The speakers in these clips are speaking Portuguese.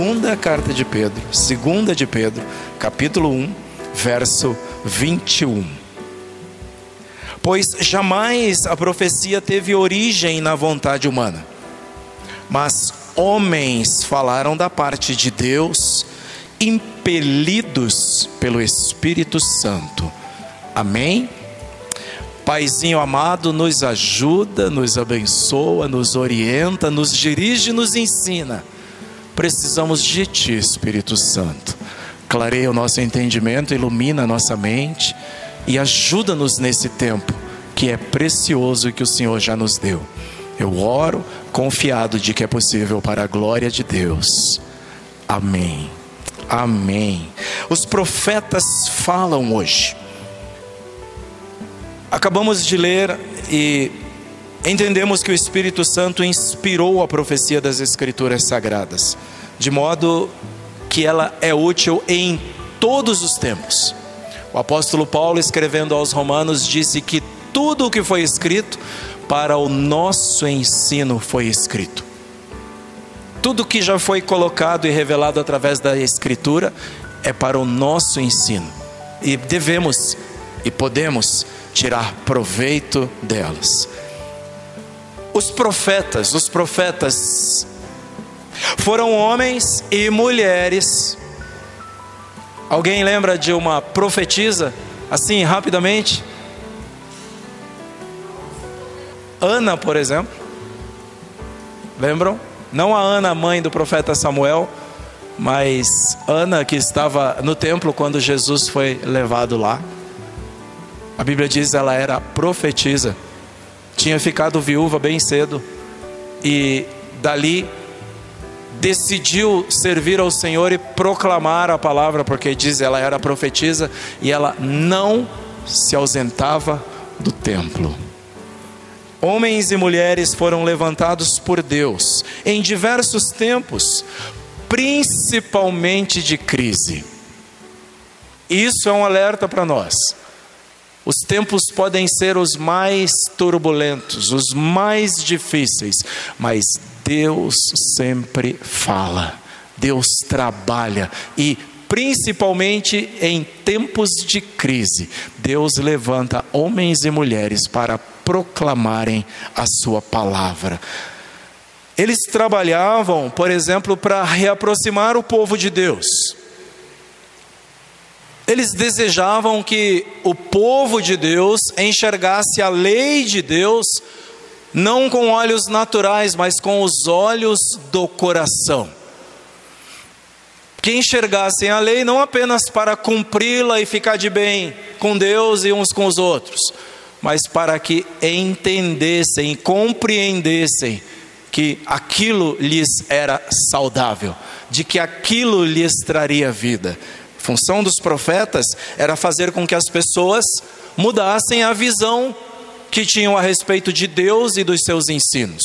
segunda carta de Pedro, segunda de Pedro, capítulo 1, verso 21. Pois jamais a profecia teve origem na vontade humana, mas homens falaram da parte de Deus, impelidos pelo Espírito Santo. Amém? Paizinho amado, nos ajuda, nos abençoa, nos orienta, nos dirige, nos ensina. Precisamos de Ti, Espírito Santo. Clareia o nosso entendimento, ilumina a nossa mente e ajuda-nos nesse tempo que é precioso e que o Senhor já nos deu. Eu oro confiado de que é possível para a glória de Deus. Amém. Amém. Os profetas falam hoje. Acabamos de ler e entendemos que o Espírito Santo inspirou a profecia das Escrituras Sagradas, de modo que ela é útil em todos os tempos. O apóstolo Paulo, escrevendo aos Romanos, disse que tudo o que foi escrito para o nosso ensino foi escrito. Tudo que já foi colocado e revelado através da Escritura é para o nosso ensino. E devemos e podemos tirar proveito delas. Os profetas, os profetas foram homens e mulheres. Alguém lembra de uma profetisa, assim, rapidamente? Ana, por exemplo. Lembram? Não a Ana, mãe do profeta Samuel, mas Ana, que estava no templo quando Jesus foi levado lá. A Bíblia diz que ela era profetisa, tinha ficado viúva bem cedo e dali decidiu servir ao Senhor e proclamar a palavra, porque diz ela era profetisa e ela não se ausentava do templo. Homens e mulheres foram levantados por Deus em diversos tempos, principalmente de crise. Isso é um alerta para nós. Os tempos podem ser os mais turbulentos, os mais difíceis, mas Deus sempre fala, Deus trabalha e principalmente em tempos de crise, Deus levanta homens e mulheres para proclamarem a sua palavra. Eles trabalhavam, por exemplo, para reaproximar o povo de Deus. Eles desejavam que o povo de Deus enxergasse a lei de Deus não com olhos naturais, mas com os olhos do coração. Que enxergassem a lei não apenas para cumpri-la e ficar de bem com Deus e uns com os outros, mas para que entendessem, compreendessem que aquilo lhes era saudável, de que aquilo lhes traria vida função dos profetas era fazer com que as pessoas mudassem a visão que tinham a respeito de Deus e dos seus ensinos.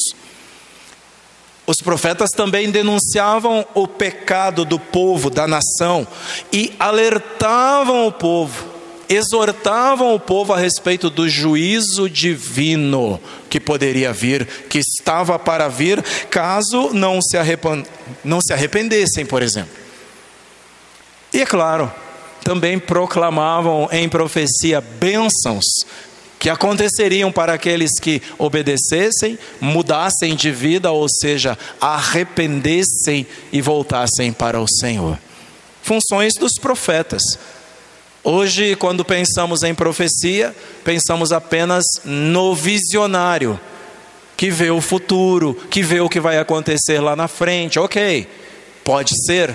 Os profetas também denunciavam o pecado do povo, da nação, e alertavam o povo, exortavam o povo a respeito do juízo divino que poderia vir, que estava para vir, caso não se, não se arrependessem, por exemplo. E é claro, também proclamavam em profecia bênçãos que aconteceriam para aqueles que obedecessem, mudassem de vida, ou seja, arrependessem e voltassem para o Senhor. Funções dos profetas. Hoje, quando pensamos em profecia, pensamos apenas no visionário, que vê o futuro, que vê o que vai acontecer lá na frente. Ok, pode ser,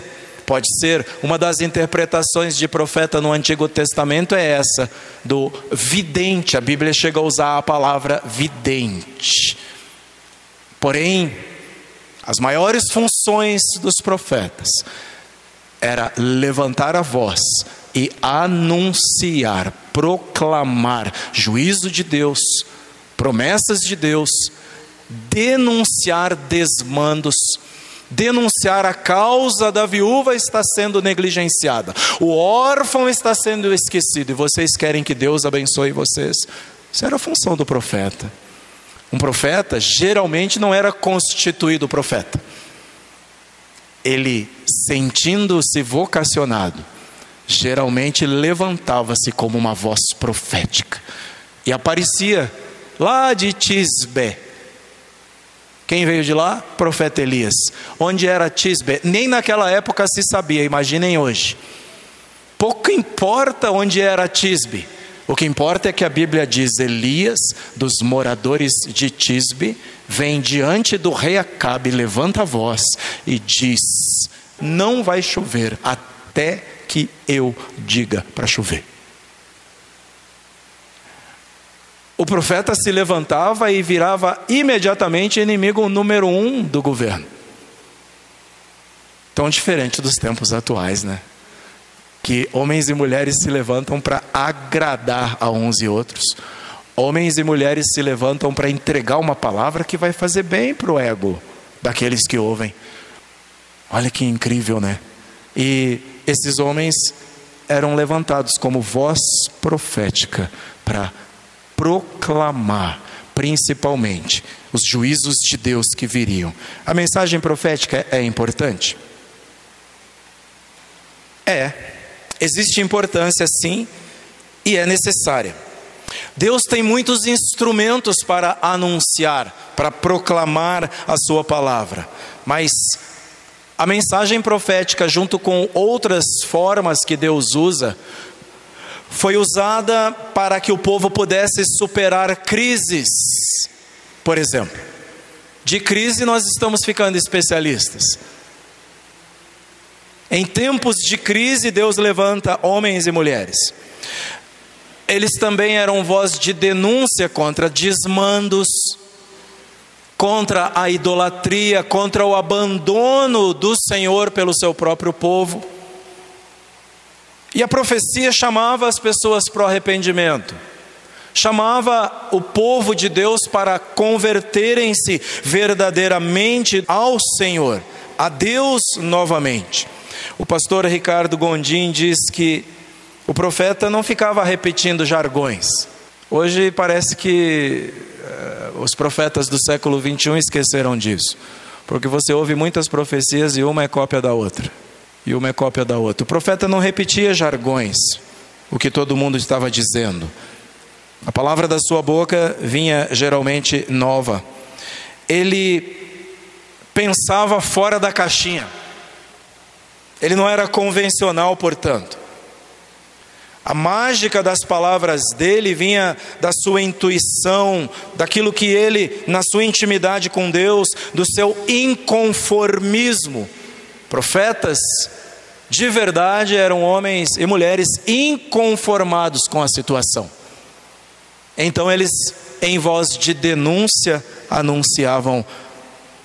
Pode ser, uma das interpretações de profeta no Antigo Testamento é essa, do vidente. A Bíblia chega a usar a palavra vidente. Porém, as maiores funções dos profetas era levantar a voz e anunciar, proclamar juízo de Deus, promessas de Deus, denunciar desmandos, denunciar a causa da viúva está sendo negligenciada, o órfão está sendo esquecido, e vocês querem que Deus abençoe vocês. Isso era a função do profeta. Um profeta geralmente não era constituído profeta. ele, sentindo-se vocacionado, geralmente levantava-se como uma voz profética e aparecia lá de Tisbe. Quem veio de lá? Profeta Elias. Onde era Tisbe? Nem naquela época se sabia, imaginem hoje. Pouco importa onde era Tisbe. O que importa é que a Bíblia diz: Elias, dos moradores de Tisbe, vem diante do rei Acabe, levanta a voz e diz: Não vai chover até que eu diga para chover. O profeta se levantava e virava imediatamente inimigo número um do governo. Tão diferente dos tempos atuais, né? Que homens e mulheres se levantam para agradar a uns e outros. Homens e mulheres se levantam para entregar uma palavra que vai fazer bem para o ego daqueles que ouvem. Olha que incrível, né? E esses homens eram levantados como voz profética para proclamar, principalmente, os juízos de Deus que viriam. A mensagem profética é importante? É. Existe importância, sim, e é necessária. Deus tem muitos instrumentos para anunciar, para proclamar a Sua palavra, mas a mensagem profética, junto com outras formas que Deus usa, foi usada para que o povo pudesse superar crises. Por exemplo, de crise nós estamos ficando especialistas. Em tempos de crise, Deus levanta homens e mulheres. Eles também eram voz de denúncia contra desmandos, contra a idolatria, contra o abandono do Senhor pelo seu próprio povo. E a profecia chamava as pessoas para o arrependimento, chamava o povo de Deus para converterem-se verdadeiramente ao Senhor, a Deus novamente. O pastor Ricardo Gondim diz que o profeta não ficava repetindo jargões. Hoje parece que os profetas do século 21 esqueceram disso, porque você ouve muitas profecias e uma é cópia da outra, e uma é cópia da outra. O profeta não repetia jargões, o que todo mundo estava dizendo. A palavra da sua boca vinha geralmente nova. Ele pensava fora da caixinha. Ele não era convencional, portanto. A mágica das palavras dele vinha da sua intuição, daquilo que ele, na sua intimidade com Deus, do seu inconformismo. Profetas de verdade eram homens e mulheres inconformados com a situação. Então eles, em voz de denúncia, anunciavam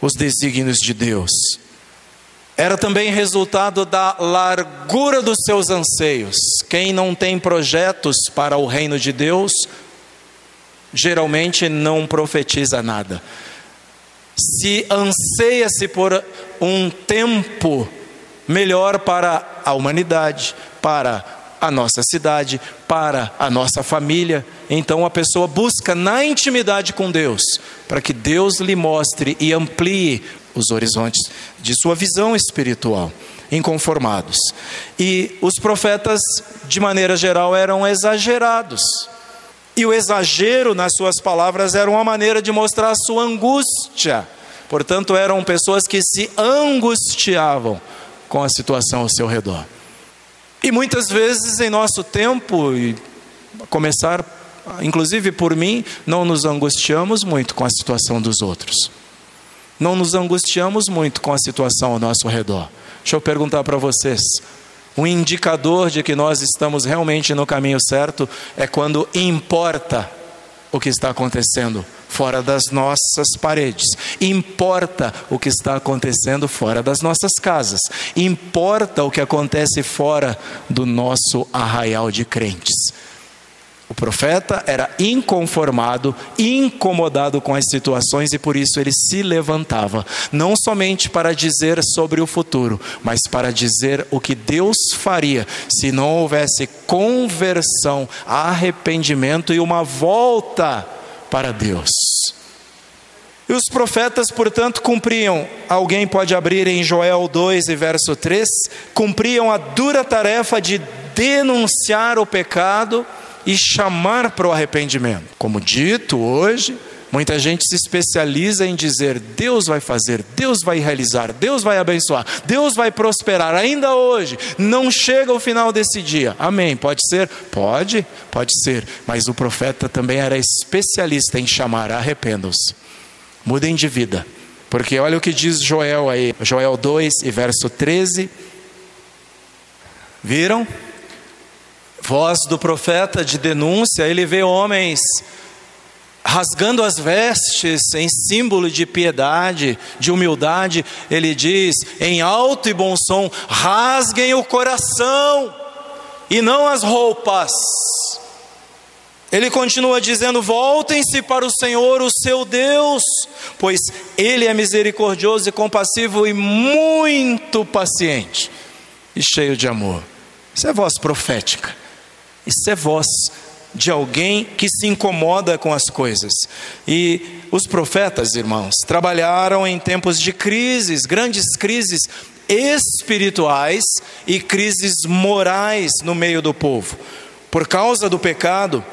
os desígnios de Deus era também resultado da largura dos seus anseios. Quem não tem projetos para o reino de Deus, geralmente não profetiza nada. Se anseia-se por um tempo melhor para a humanidade, para a nossa cidade, para a nossa família. Então a pessoa busca na intimidade com Deus, para que Deus lhe mostre e amplie os horizontes de sua visão espiritual, inconformados. E os profetas, de maneira geral, eram exagerados. E o exagero nas suas palavras era uma maneira de mostrar a sua angústia. Portanto, eram pessoas que se angustiavam com a situação ao seu redor. E muitas vezes em nosso tempo, e começar inclusive por mim, não nos angustiamos muito com a situação dos outros não nos angustiamos muito com a situação ao nosso redor. Deixa eu perguntar para vocês. Um indicador de que nós estamos realmente no caminho certo é quando importa o que está acontecendo fora das nossas paredes, importa o que está acontecendo fora das nossas casas, importa o que acontece fora do nosso arraial de crentes. O profeta era inconformado, incomodado com as situações e por isso ele se levantava, não somente para dizer sobre o futuro, mas para dizer o que Deus faria se não houvesse conversão, arrependimento e uma volta para Deus. E os profetas, portanto, cumpriam, alguém pode abrir em Joel 2 e verso 3, cumpriam a dura tarefa de denunciar o pecado e chamar para o arrependimento. Como dito hoje, muita gente se especializa em dizer: Deus vai fazer, Deus vai realizar, Deus vai abençoar, Deus vai prosperar. Ainda hoje, não chega o final desse dia. Amém. Pode ser? Pode, pode ser. Mas o profeta também era especialista em chamar: arrependam-se mudem de vida. Porque olha o que diz Joel aí, Joel 2 e verso 13. Viram? Voz do profeta de denúncia, ele vê homens rasgando as vestes em símbolo de piedade, de humildade, ele diz em alto e bom som: rasguem o coração e não as roupas. Ele continua dizendo: Voltem-se para o Senhor, o seu Deus, pois Ele é misericordioso e compassivo e muito paciente e cheio de amor. Isso é voz profética, isso é voz de alguém que se incomoda com as coisas. E os profetas, irmãos, trabalharam em tempos de crises, grandes crises espirituais e crises morais no meio do povo. Por causa do pecado,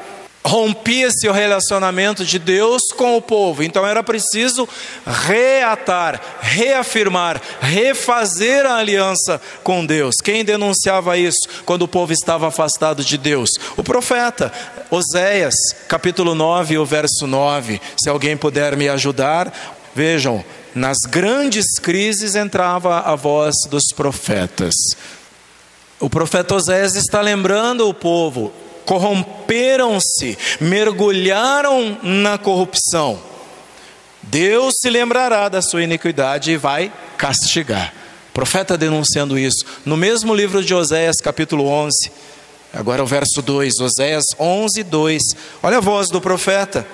rompia-se o relacionamento de Deus com o povo, então era preciso reatar, reafirmar, refazer a aliança com Deus. Quem denunciava isso quando o povo estava afastado de Deus? O profeta, Oséias, capítulo 9, o verso 9. Se alguém puder me ajudar, vejam, nas grandes crises entrava a voz dos profetas. O profeta Oséias está lembrando o povo, corromperam-se, mergulharam na corrupção. Deus se lembrará da sua iniquidade e vai castigar. O profeta denunciando isso. No mesmo livro de Oséias, capítulo 11, agora o verso 2, Oséias 11, 2. Olha a voz do profeta.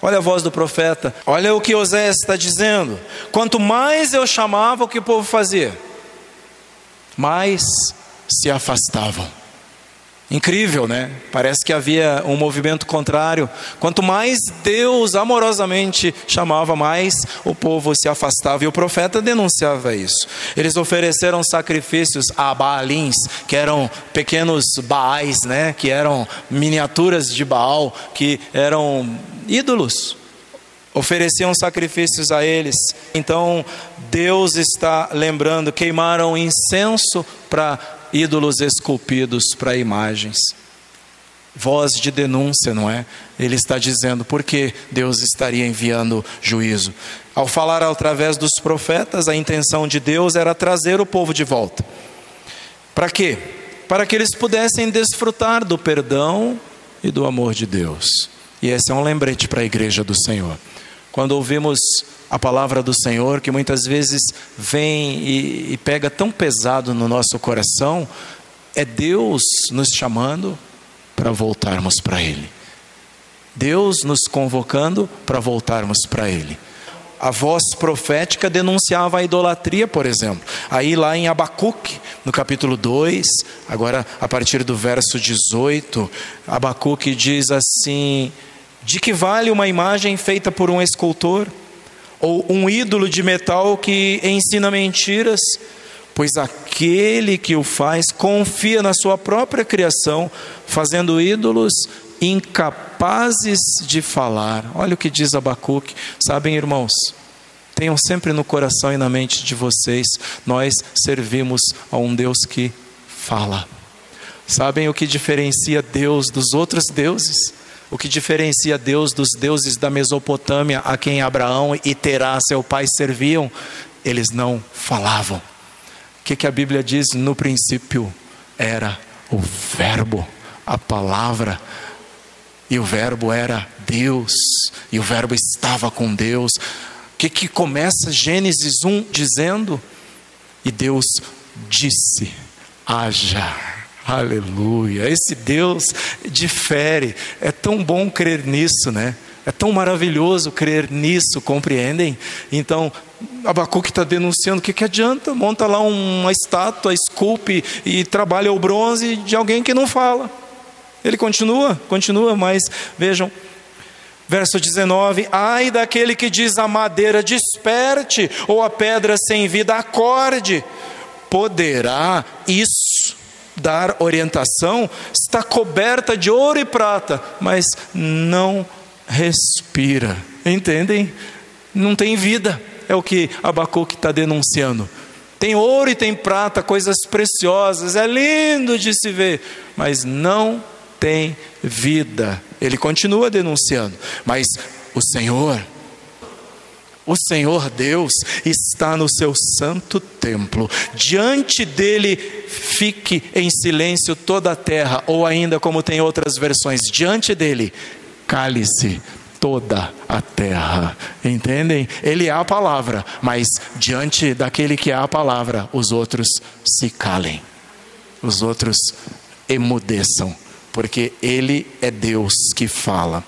Olha a voz do profeta. Olha o que Oséias está dizendo. Quanto mais eu chamava, o que o povo fazia? Mais se afastavam. Incrível, né? Parece que havia um movimento contrário. Quanto mais Deus amorosamente chamava, mais o povo se afastava. E o profeta denunciava isso. Eles ofereceram sacrifícios a Baalins, que eram pequenos Baais, né? Que eram miniaturas de Baal, que eram ídolos. Ofereciam sacrifícios a eles. Então, Deus está lembrando, queimaram incenso para ídolos esculpidos para imagens. Voz de denúncia, não é? Ele está dizendo por que Deus estaria enviando juízo. Ao falar através dos profetas, a intenção de Deus era trazer o povo de volta. Para quê? Para que eles pudessem desfrutar do perdão e do amor de Deus. E esse é um lembrete para a igreja do Senhor. Quando ouvimos a palavra do Senhor, que muitas vezes vem e, e pega tão pesado no nosso coração, é Deus nos chamando para voltarmos para Ele. Deus nos convocando para voltarmos para Ele. A voz profética denunciava a idolatria, por exemplo. Aí lá em Abacuque, no capítulo 2, agora a partir do verso 18, Abacuque diz assim: De que vale uma imagem feita por um escultor? ou um ídolo de metal que ensina mentiras, pois aquele que o faz confia na sua própria criação, fazendo ídolos incapazes de falar. Olha o que diz Abacuque. Sabem, irmãos, tenham sempre no coração e na mente de vocês, nós servimos a um Deus que fala. Sabem o que diferencia Deus dos outros deuses? O que diferencia Deus dos deuses da Mesopotâmia, a quem Abraão e Terá, seu pai, serviam? Eles não falavam. O que, que a Bíblia diz? No princípio era o Verbo, a palavra, e o Verbo era Deus, e o Verbo estava com Deus. O que, que começa Gênesis 1 dizendo? E Deus disse: haja. Aleluia. Esse Deus difere. É tão bom crer nisso, né? É tão maravilhoso crer nisso, compreendem? Então, Abacuque está denunciando: o que, que adianta? Monta lá uma estátua, esculpe e trabalha o bronze de alguém que não fala. Ele continua, continua, mas vejam, Verso 19: Ai daquele que diz a madeira desperte, ou a pedra sem vida acorde. Poderá isso dar orientação? Está coberta de ouro e prata, mas não respira. Entendem? Não tem vida, é o que Abacuque está denunciando. Tem ouro e tem prata, coisas preciosas, é lindo de se ver, mas não tem vida. Ele continua denunciando, mas o Senhor, o Senhor Deus está no seu santo templo, diante dele fique em silêncio toda a terra, ou ainda como tem outras versões, diante dele cale-se toda a terra. Entendem? Ele é a palavra, mas diante daquele que é a palavra, os outros se calem. Os outros emudeçam porque ele é Deus que fala.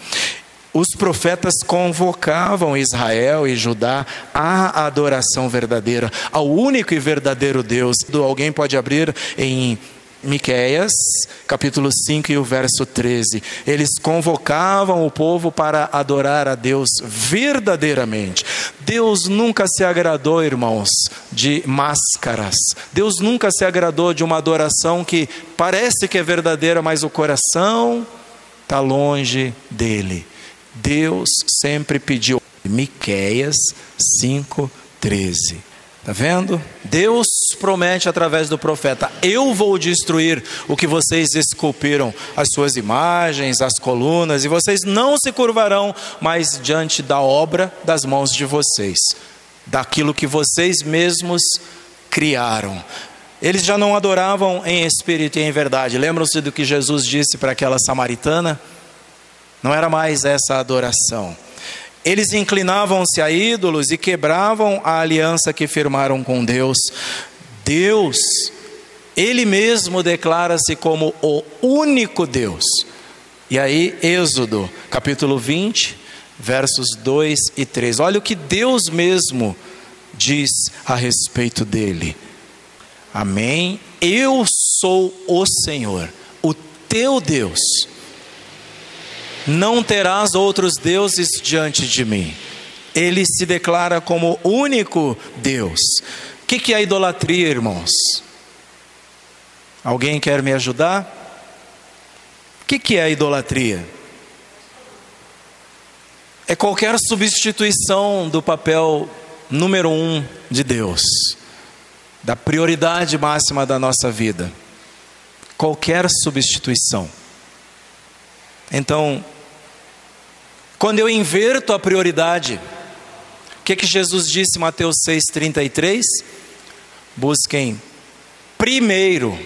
Os profetas convocavam Israel e Judá à adoração verdadeira, ao único e verdadeiro Deus. Alguém pode abrir em Miqueias, capítulo 5 e o verso 13. Eles convocavam o povo para adorar a Deus verdadeiramente. Deus nunca se agradou, irmãos, de máscaras. Deus nunca se agradou de uma adoração que parece que é verdadeira, mas o coração está longe dele. Deus sempre pediu. Miqueias 5:13. Está vendo? Deus promete através do profeta: Eu vou destruir o que vocês esculpiram, as suas imagens, as colunas, e vocês não se curvarão mais diante da obra das mãos de vocês, daquilo que vocês mesmos criaram. Eles já não adoravam em espírito e em verdade. Lembram-se do que Jesus disse para aquela samaritana? Não era mais essa adoração. Eles inclinavam-se a ídolos e quebravam a aliança que firmaram com Deus. Deus, Ele mesmo declara-se como o único Deus. E aí, Êxodo, capítulo 20, versos 2 e 3. Olha o que Deus mesmo diz a respeito dele. Amém. Eu sou o Senhor, o teu Deus não terás outros deuses diante de mim. Ele se declara como único Deus. O que, é idolatria, irmãos? Alguém quer me ajudar? O que, que é idolatria? É qualquer substituição do papel número um de Deus, da prioridade máxima da nossa vida. Qualquer substituição. Então, quando eu inverto a prioridade, o que, que Jesus disse em Mateus 6,33? Busquem primeiro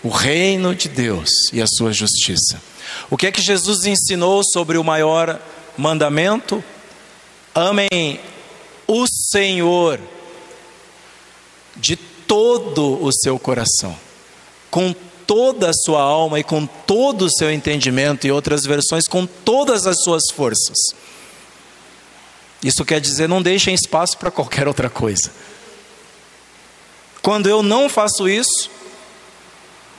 o reino de Deus e a sua justiça. O que é que Jesus ensinou sobre o maior mandamento? Amem o Senhor de todo o seu coração, com toda a sua alma e com todo o seu entendimento, e outras versões, com todas as suas forças. Isso quer dizer, não deixem espaço para qualquer outra coisa. Quando eu não faço isso,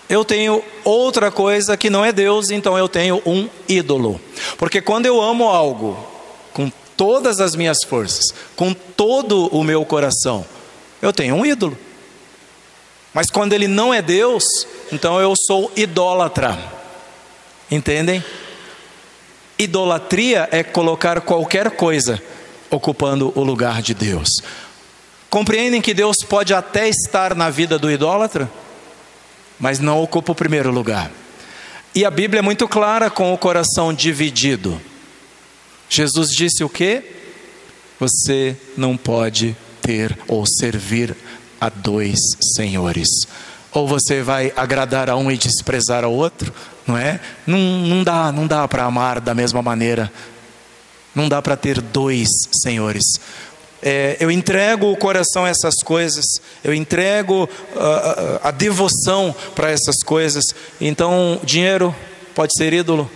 eu tenho outra coisa que não é Deus, então eu tenho um ídolo. Porque quando eu amo algo com todas as minhas forças, com todo o meu coração, eu tenho um ídolo. Mas quando ele não é Deus, então eu sou idólatra. Entendem? Idolatria é colocar qualquer coisa ocupando o lugar de Deus. Compreendem que Deus pode até estar na vida do idólatra, mas não ocupa o primeiro lugar. E a Bíblia é muito clara com o coração dividido. Jesus disse o que? Você não pode ter ou servir a dois senhores. Ou você vai agradar a um e desprezar ao outro, não é? Não, não dá, não dá para amar da mesma maneira. Não dá para ter dois senhores. É, eu entrego o coração a essas coisas, eu entrego a, a, a devoção para essas coisas. Então, dinheiro pode ser ídolo?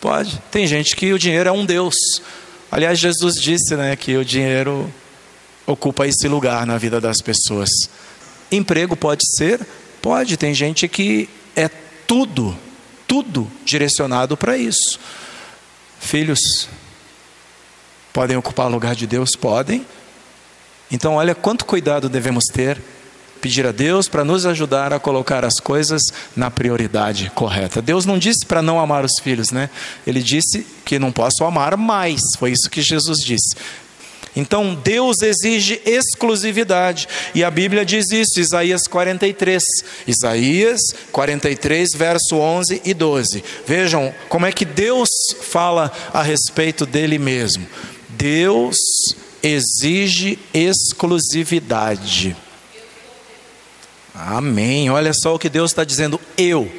Pode. Tem gente que o dinheiro é um Deus. Aliás, Jesus disse né, que o dinheiro ocupa esse lugar na vida das pessoas. Emprego pode ser? Pode, tem gente que é tudo, tudo direcionado para isso. Filhos, Podem ocupar o lugar de Deus? Podem. Então, olha quanto cuidado devemos ter. Pedir a Deus para nos ajudar a colocar as coisas na prioridade correta. Deus não disse para não amar os filhos, né? Ele disse que não posso amar mais. Foi isso que Jesus disse. Então Deus exige exclusividade, e a Bíblia diz isso, Isaías 43, Isaías 43, verso 11 e 12. Vejam como é que Deus fala a respeito dele mesmo. Deus exige exclusividade. Amém. Olha só o que Deus está dizendo. Eu,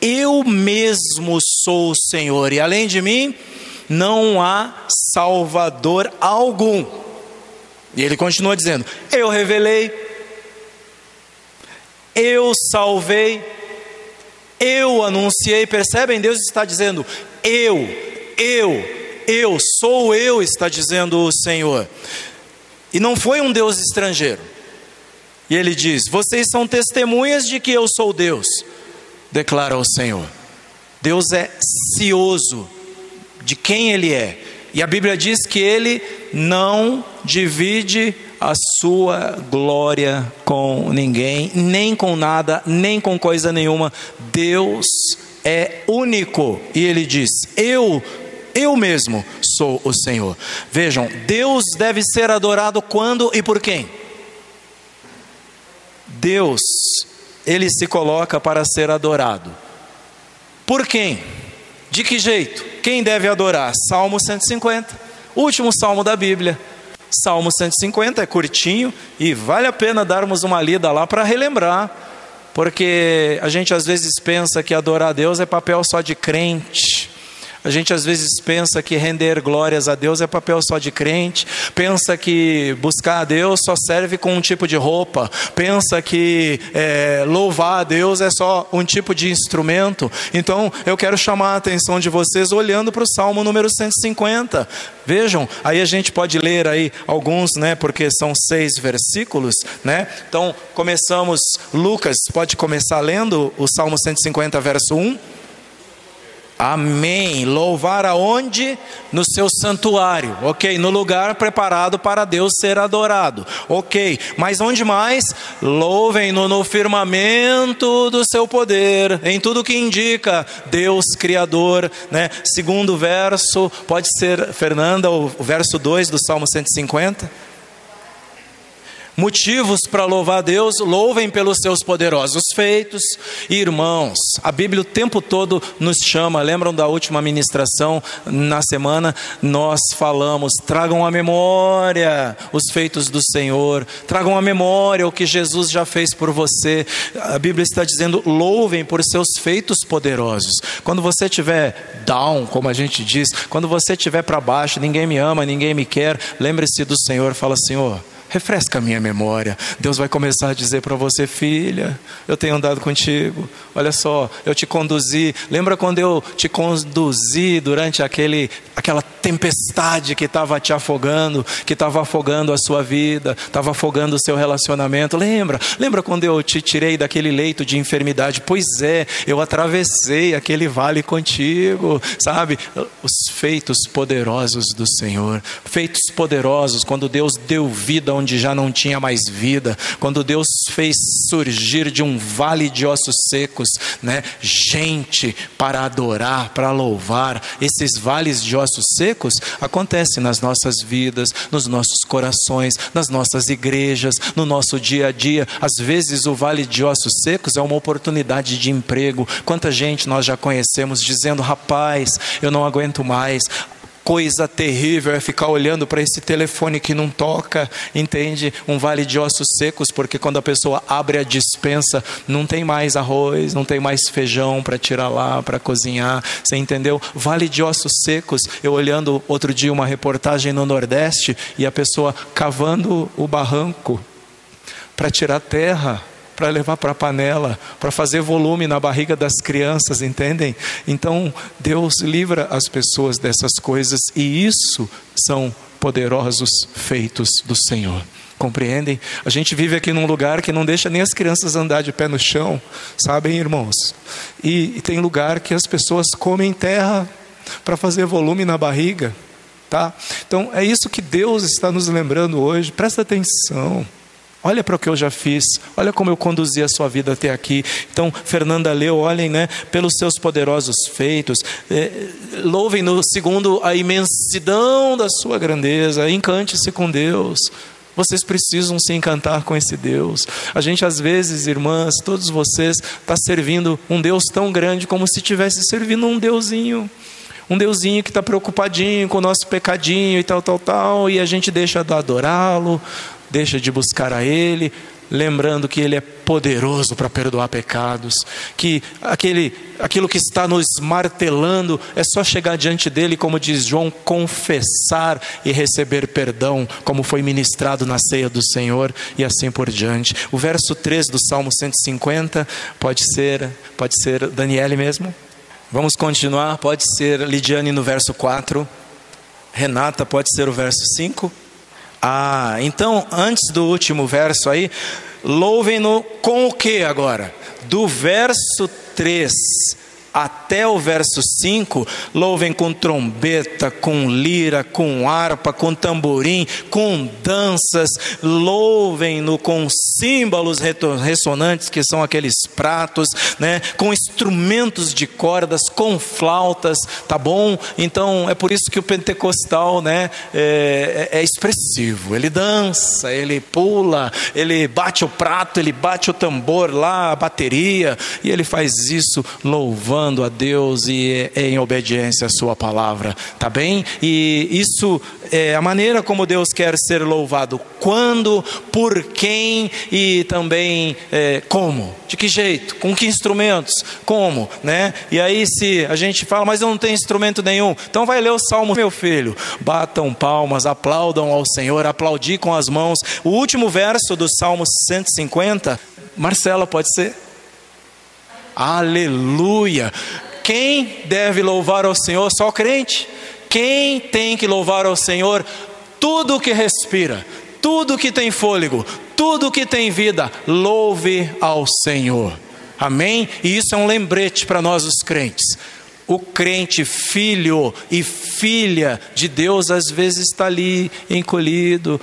eu mesmo sou o Senhor, e além de mim, não há Salvador algum. E ele continua dizendo: Eu revelei, eu salvei, eu anunciei. Percebem? Deus está dizendo: Eu, eu, eu, sou eu, está dizendo o Senhor. E não foi um Deus estrangeiro. E ele diz: Vocês são testemunhas de que eu sou Deus, declara o Senhor. Deus é cioso de quem Ele é. E a Bíblia diz que Ele não divide a sua glória com ninguém, nem com nada, nem com coisa nenhuma. Deus é único. E Ele diz: Eu, eu mesmo sou o Senhor. Vejam, Deus deve ser adorado quando e por quem? Deus, Ele se coloca para ser adorado. Por quem? De que jeito? Quem deve adorar? Salmo 150, último salmo da Bíblia. Salmo 150 é curtinho e vale a pena darmos uma lida lá para relembrar, porque a gente às vezes pensa que adorar a Deus é papel só de crente. A gente às vezes pensa que render glórias a Deus é papel só de crente, pensa que buscar a Deus só serve com um tipo de roupa, pensa que é, louvar a Deus é só um tipo de instrumento. Então eu quero chamar a atenção de vocês olhando para o Salmo número 150. Vejam, aí a gente pode ler aí alguns, né? Porque são seis versículos, né? Então começamos, Lucas, pode começar lendo o Salmo 150, verso 1. Amém. Louvar aonde? No seu santuário, ok? No lugar preparado para Deus ser adorado, ok? Mas onde mais? Louvem-no no firmamento do seu poder, em tudo que indica Deus Criador, né? Segundo verso, pode ser, Fernanda, o verso 2 do Salmo 150 motivos para louvar Deus, louvem pelos seus poderosos feitos. Irmãos, a Bíblia o tempo todo nos chama, lembram da última ministração na semana? Nós falamos, tragam à memória os feitos do Senhor, tragam à memória o que Jesus já fez por você. A Bíblia está dizendo, louvem por seus feitos poderosos. Quando você estiver down, como a gente diz, quando você estiver para baixo, ninguém me ama, ninguém me quer, lembre-se do Senhor, fala, Senhor refresca a minha memória. Deus vai começar a dizer para você, filha, eu tenho andado contigo. Olha só, eu te conduzi. Lembra quando eu te conduzi durante aquele, aquela tempestade que estava te afogando, que estava afogando a sua vida, estava afogando o seu relacionamento? Lembra? Lembra quando eu te tirei daquele leito de enfermidade? Pois é, eu atravessei aquele vale contigo, sabe? Os feitos poderosos do Senhor, feitos poderosos quando Deus deu vida onde já não tinha mais vida, quando Deus fez surgir de um vale de ossos secos, né, gente para adorar, para louvar. Esses vales de ossos secos acontecem nas nossas vidas, nos nossos corações, nas nossas igrejas, no nosso dia a dia. Às vezes o vale de ossos secos é uma oportunidade de emprego. Quanta gente nós já conhecemos dizendo: "Rapaz, eu não aguento mais coisa terrível é ficar olhando para esse telefone que não toca, entende? Um vale de ossos secos, porque quando a pessoa abre a dispensa, não tem mais arroz, não tem mais feijão para tirar lá, para cozinhar, você entendeu? Vale de ossos secos. Eu olhando outro dia uma reportagem no Nordeste e a pessoa cavando o barranco para tirar terra para levar para a panela, para fazer volume na barriga das crianças, entendem? Então, Deus livra as pessoas dessas coisas e isso são poderosos feitos do Senhor. Compreendem? A gente vive aqui num lugar que não deixa nem as crianças andar de pé no chão, sabem, irmãos? E, e tem lugar que as pessoas comem terra para fazer volume na barriga. Tá? Então é isso que Deus está nos lembrando hoje. Presta atenção. Olha para o que eu já fiz, olha como eu conduzi a sua vida até aqui. Então, Fernanda leu, olhem né, pelos seus poderosos feitos, é, louvem-no segundo a imensidão da sua grandeza, encante-se com Deus. Vocês precisam se encantar com esse Deus. A gente, às vezes, irmãs, todos vocês, está servindo um Deus tão grande como se estivesse servindo um Deusinho. Um Deusinho que está preocupadinho com o nosso pecadinho e tal, tal, tal, e a gente deixa de adorá-lo, deixa de buscar a Ele, lembrando que Ele é poderoso para perdoar pecados, que aquele, aquilo que está nos martelando é só chegar diante dele, como diz João, confessar e receber perdão, como foi ministrado na ceia do Senhor e assim por diante. O verso 3 do Salmo 150 pode ser, pode ser Daniele mesmo. Vamos continuar, pode ser Lidiane no verso 4. Renata pode ser o verso 5. Ah, então antes do último verso aí, louvem-no com o que agora? Do verso 3 até o verso 5, louvem com trombeta, com lira, com harpa, com tamborim, com danças, louvem-no com símbolos ressonantes, que são aqueles pratos, né? com instrumentos de cordas, com flautas, tá bom? Então é por isso que o pentecostal né, é, é, é expressivo, ele dança, ele pula, ele bate o prato, ele bate o tambor lá, a bateria, e ele faz isso louvando louvando a Deus e em obediência à Sua palavra, tá bem? E isso é a maneira como Deus quer ser louvado: quando, por quem e também é, como, de que jeito, com que instrumentos, como, né? E aí, se a gente fala, mas eu não tenho instrumento nenhum, então vai ler o salmo, meu filho, batam palmas, aplaudam ao Senhor, aplaudir com as mãos. O último verso do Salmo 150, Marcela, pode ser? Aleluia! Quem deve louvar ao Senhor? Só o crente. Quem tem que louvar ao Senhor? Tudo que respira, tudo que tem fôlego, tudo que tem vida, louve ao Senhor. Amém? E isso é um lembrete para nós, os crentes. O crente, filho e filha de Deus, às vezes está ali encolhido,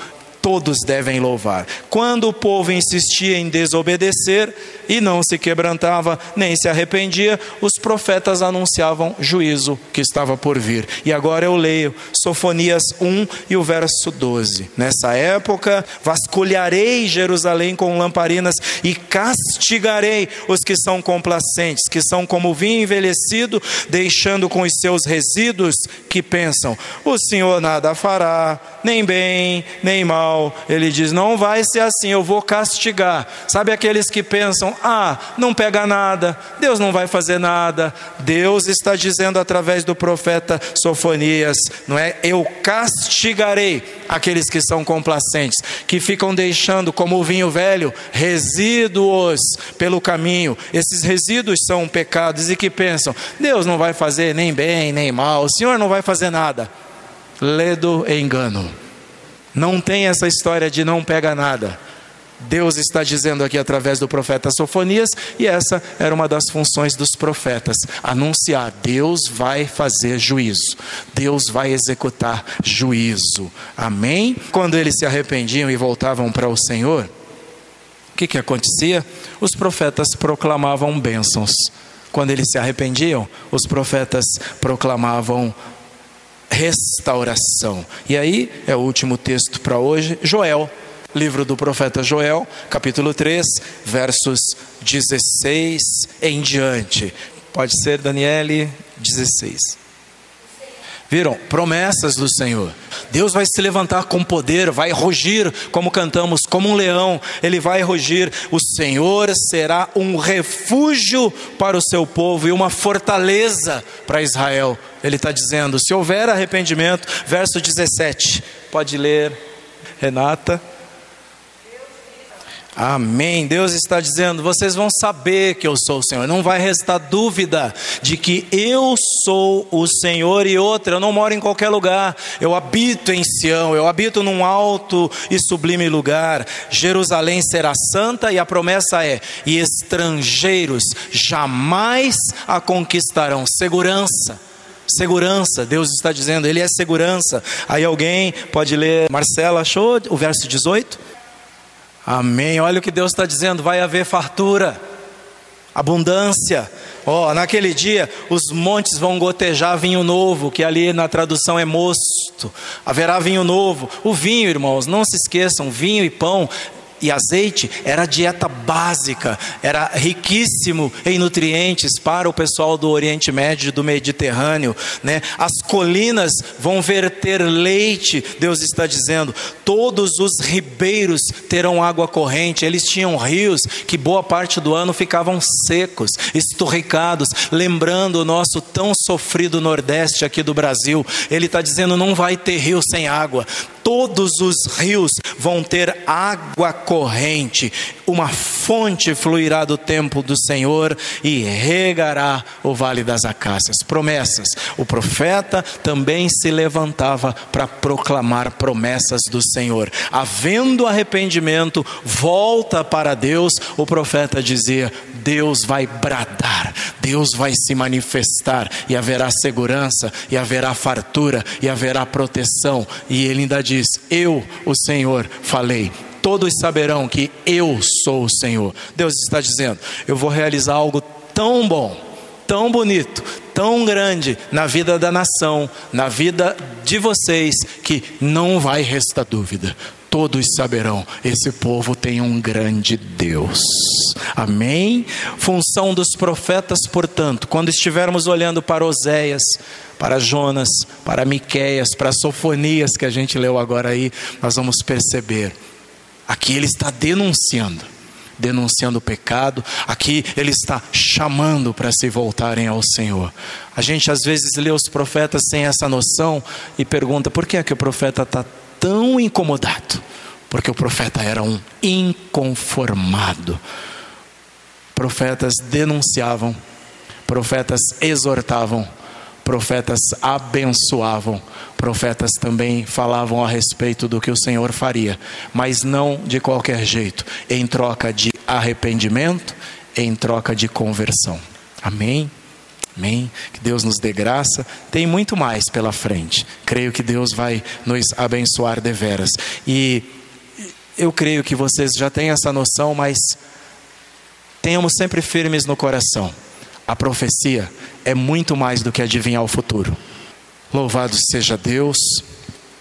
todos devem louvar. Quando o povo insistia em desobedecer e não se quebrantava, nem se arrependia, os profetas anunciavam juízo que estava por vir. E agora eu leio Sofonias 1 e o verso 12. Nessa época, vasculharei Jerusalém com lamparinas e castigarei os que são complacentes, que são como vinho envelhecido, deixando com os seus resíduos que pensam: o Senhor nada fará, nem bem, nem mal ele diz: não vai ser assim, eu vou castigar. Sabe aqueles que pensam: ah, não pega nada, Deus não vai fazer nada. Deus está dizendo através do profeta Sofonias, não é? Eu castigarei aqueles que são complacentes, que ficam deixando como o vinho velho resíduos pelo caminho. Esses resíduos são pecados e que pensam: Deus não vai fazer nem bem nem mal, o Senhor não vai fazer nada. Ledo engano. Não tem essa história de não pega nada. Deus está dizendo aqui através do profeta Sofonias, e essa era uma das funções dos profetas: anunciar, Deus vai fazer juízo, Deus vai executar juízo. Amém? Quando eles se arrependiam e voltavam para o Senhor, o que, que acontecia? Os profetas proclamavam bênçãos. Quando eles se arrependiam, os profetas proclamavam restauração. E aí é o último texto para hoje, Joel, livro do profeta Joel, capítulo 3, versos 16 em diante. Pode ser Daniele 16. Viram? Promessas do Senhor. Deus vai se levantar com poder, vai rugir, como cantamos, como um leão, ele vai rugir. O Senhor será um refúgio para o seu povo e uma fortaleza para Israel. Ele está dizendo: se houver arrependimento, verso 17, pode ler, Renata. Amém. Deus está dizendo: vocês vão saber que eu sou o Senhor. Não vai restar dúvida de que eu sou o Senhor e outra. Eu não moro em qualquer lugar. Eu habito em Sião. Eu habito num alto e sublime lugar. Jerusalém será santa e a promessa é: e estrangeiros jamais a conquistarão. Segurança Segurança, Deus está dizendo, Ele é segurança. Aí alguém pode ler, Marcela, achou o verso 18? Amém. Olha o que Deus está dizendo: vai haver fartura, abundância. Ó, oh, naquele dia os montes vão gotejar vinho novo, que ali na tradução é mosto. Haverá vinho novo. O vinho, irmãos, não se esqueçam: vinho e pão e azeite era dieta básica, era riquíssimo em nutrientes para o pessoal do Oriente Médio, do Mediterrâneo, né? As colinas vão verter leite, Deus está dizendo. Todos os ribeiros terão água corrente. Eles tinham rios que boa parte do ano ficavam secos, esturricados, lembrando o nosso tão sofrido Nordeste aqui do Brasil. Ele está dizendo não vai ter rio sem água todos os rios vão ter água corrente, uma fonte fluirá do templo do Senhor e regará o vale das acácias. Promessas. O profeta também se levantava para proclamar promessas do Senhor. Havendo arrependimento, volta para Deus, o profeta dizia: Deus vai bradar, Deus vai se manifestar e haverá segurança, e haverá fartura, e haverá proteção. E ele ainda diz: Eu, o Senhor, falei. Todos saberão que eu sou o Senhor. Deus está dizendo: Eu vou realizar algo tão bom, tão bonito, tão grande na vida da nação, na vida de vocês, que não vai restar dúvida todos saberão: esse povo tem um grande Deus. Amém? Função dos profetas, portanto, quando estivermos olhando para Oséias, para Jonas, para Miqueias, para Sofonias que a gente leu agora aí, nós vamos perceber. Aqui ele está denunciando, denunciando o pecado, aqui ele está chamando para se voltarem ao Senhor. A gente às vezes lê os profetas sem essa noção e pergunta por que é que o profeta está tão incomodado? Porque o profeta era um inconformado. Profetas denunciavam, profetas exortavam, profetas abençoavam, profetas também falavam a respeito do que o Senhor faria, mas não de qualquer jeito, em troca de arrependimento, em troca de conversão. Amém? Amém? Que Deus nos dê graça. Tem muito mais pela frente. Creio que Deus vai nos abençoar deveras. E eu creio que vocês já têm essa noção, mas tenhamos sempre firmes no coração. A profecia é muito mais do que adivinhar o futuro. Louvado seja Deus.